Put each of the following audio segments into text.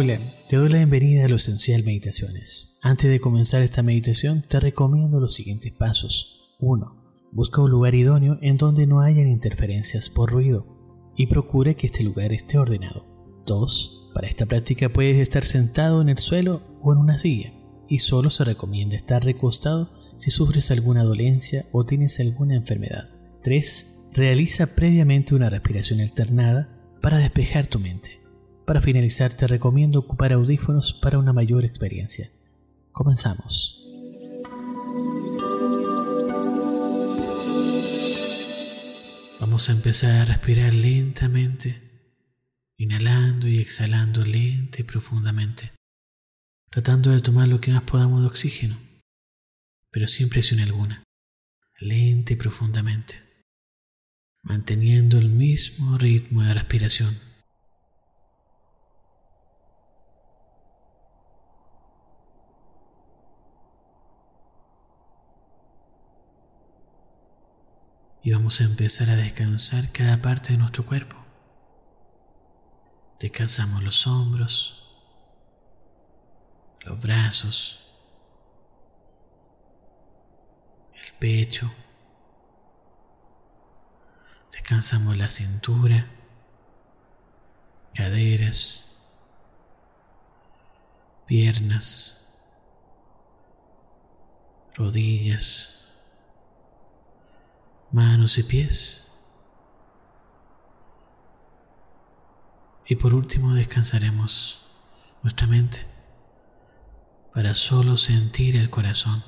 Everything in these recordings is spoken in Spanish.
William, te doy la bienvenida a lo esencial meditaciones. Antes de comenzar esta meditación, te recomiendo los siguientes pasos. 1. Busca un lugar idóneo en donde no hayan interferencias por ruido y procure que este lugar esté ordenado. 2. Para esta práctica puedes estar sentado en el suelo o en una silla y solo se recomienda estar recostado si sufres alguna dolencia o tienes alguna enfermedad. 3. Realiza previamente una respiración alternada para despejar tu mente. Para finalizar, te recomiendo ocupar audífonos para una mayor experiencia. Comenzamos. Vamos a empezar a respirar lentamente, inhalando y exhalando lenta y profundamente, tratando de tomar lo que más podamos de oxígeno, pero sin presión alguna, lenta y profundamente, manteniendo el mismo ritmo de respiración. Y vamos a empezar a descansar cada parte de nuestro cuerpo. Descansamos los hombros, los brazos, el pecho, descansamos la cintura, caderas, piernas, rodillas manos y pies. Y por último descansaremos nuestra mente para solo sentir el corazón.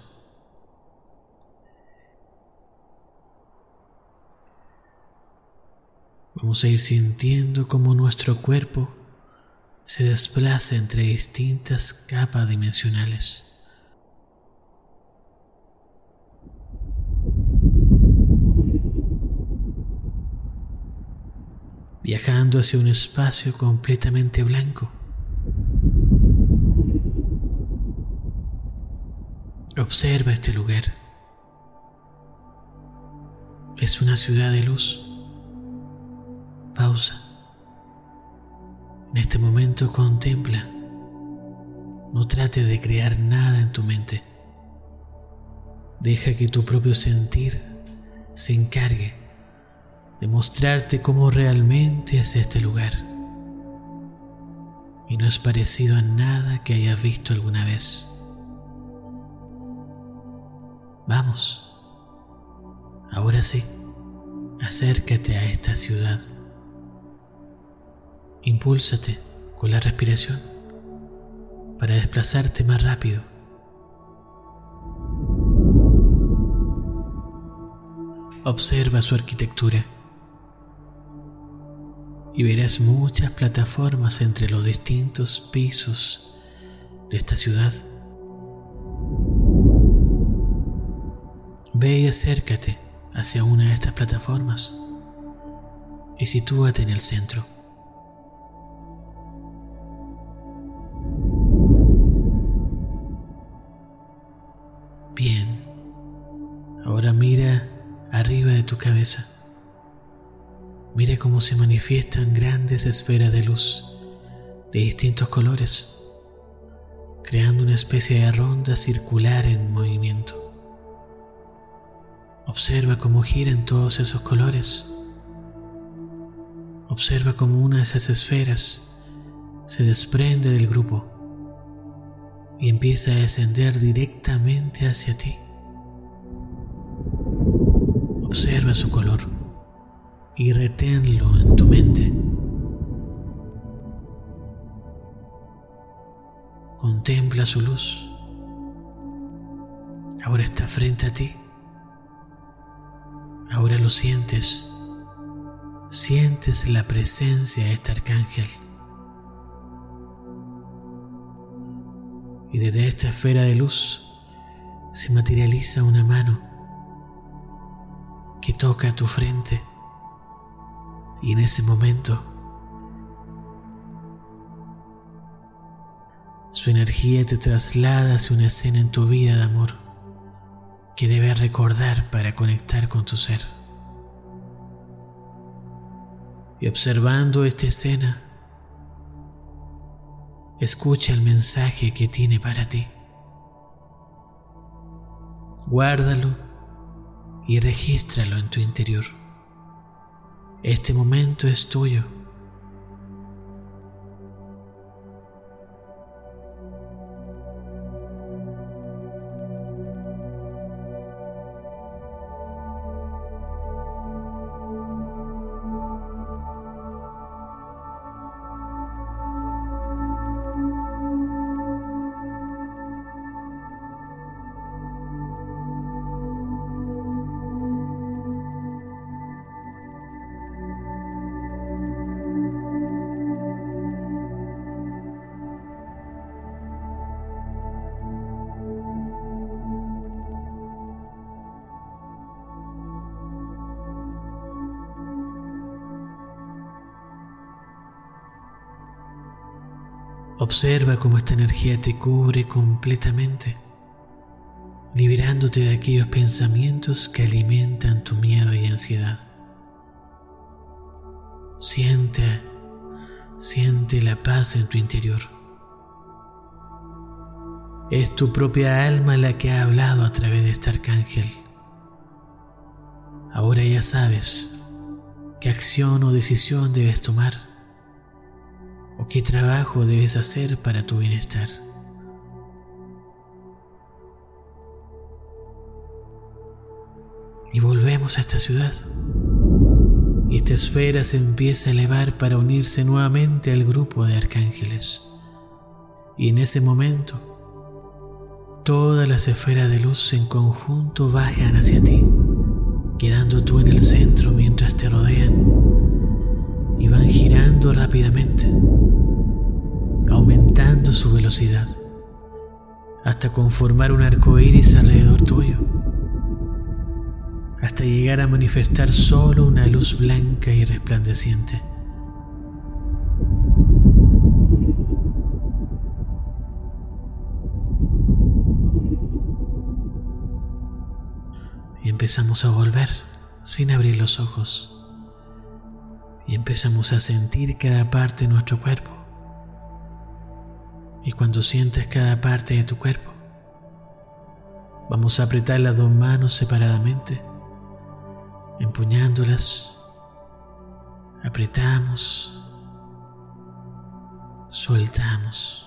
Vamos a ir sintiendo cómo nuestro cuerpo se desplaza entre distintas capas dimensionales. Viajando hacia un espacio completamente blanco. Observa este lugar. Es una ciudad de luz. Pausa. En este momento contempla. No trate de crear nada en tu mente. Deja que tu propio sentir se encargue de mostrarte cómo realmente es este lugar. Y no es parecido a nada que hayas visto alguna vez. Vamos, ahora sí, acércate a esta ciudad. Impúlsate con la respiración para desplazarte más rápido. Observa su arquitectura y verás muchas plataformas entre los distintos pisos de esta ciudad. Ve y acércate hacia una de estas plataformas y sitúate en el centro. Bien, ahora mira arriba de tu cabeza. Mira cómo se manifiestan grandes esferas de luz de distintos colores, creando una especie de ronda circular en movimiento. Observa cómo giran todos esos colores. Observa cómo una de esas esferas se desprende del grupo y empieza a descender directamente hacia ti. Observa su color y reténlo en tu mente. Contempla su luz. Ahora está frente a ti. Ahora lo sientes. Sientes la presencia de este arcángel. Y desde esta esfera de luz se materializa una mano que toca tu frente y en ese momento su energía te traslada hacia una escena en tu vida de amor que debes recordar para conectar con tu ser. Y observando esta escena, Escucha el mensaje que tiene para ti. Guárdalo y regístralo en tu interior. Este momento es tuyo. Observa cómo esta energía te cubre completamente, liberándote de aquellos pensamientos que alimentan tu miedo y ansiedad. Siente, siente la paz en tu interior. Es tu propia alma la que ha hablado a través de este arcángel. Ahora ya sabes qué acción o decisión debes tomar o qué trabajo debes hacer para tu bienestar. Y volvemos a esta ciudad. Y esta esfera se empieza a elevar para unirse nuevamente al grupo de arcángeles. Y en ese momento, todas las esferas de luz en conjunto bajan hacia ti, quedando tú en el centro mientras te rodean y van girando rápidamente su velocidad hasta conformar un arco iris alrededor tuyo, hasta llegar a manifestar solo una luz blanca y resplandeciente. Y empezamos a volver sin abrir los ojos. Y empezamos a sentir cada parte de nuestro cuerpo y cuando sientes cada parte de tu cuerpo, vamos a apretar las dos manos separadamente, empuñándolas, apretamos, soltamos,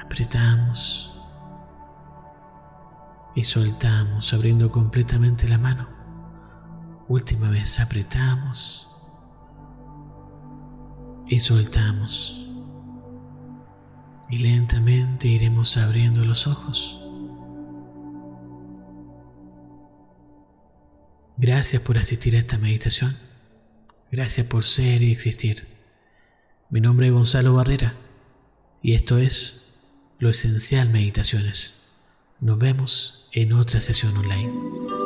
apretamos y soltamos abriendo completamente la mano. Última vez apretamos y soltamos. Y lentamente iremos abriendo los ojos. Gracias por asistir a esta meditación. Gracias por ser y existir. Mi nombre es Gonzalo Barrera y esto es Lo Esencial Meditaciones. Nos vemos en otra sesión online.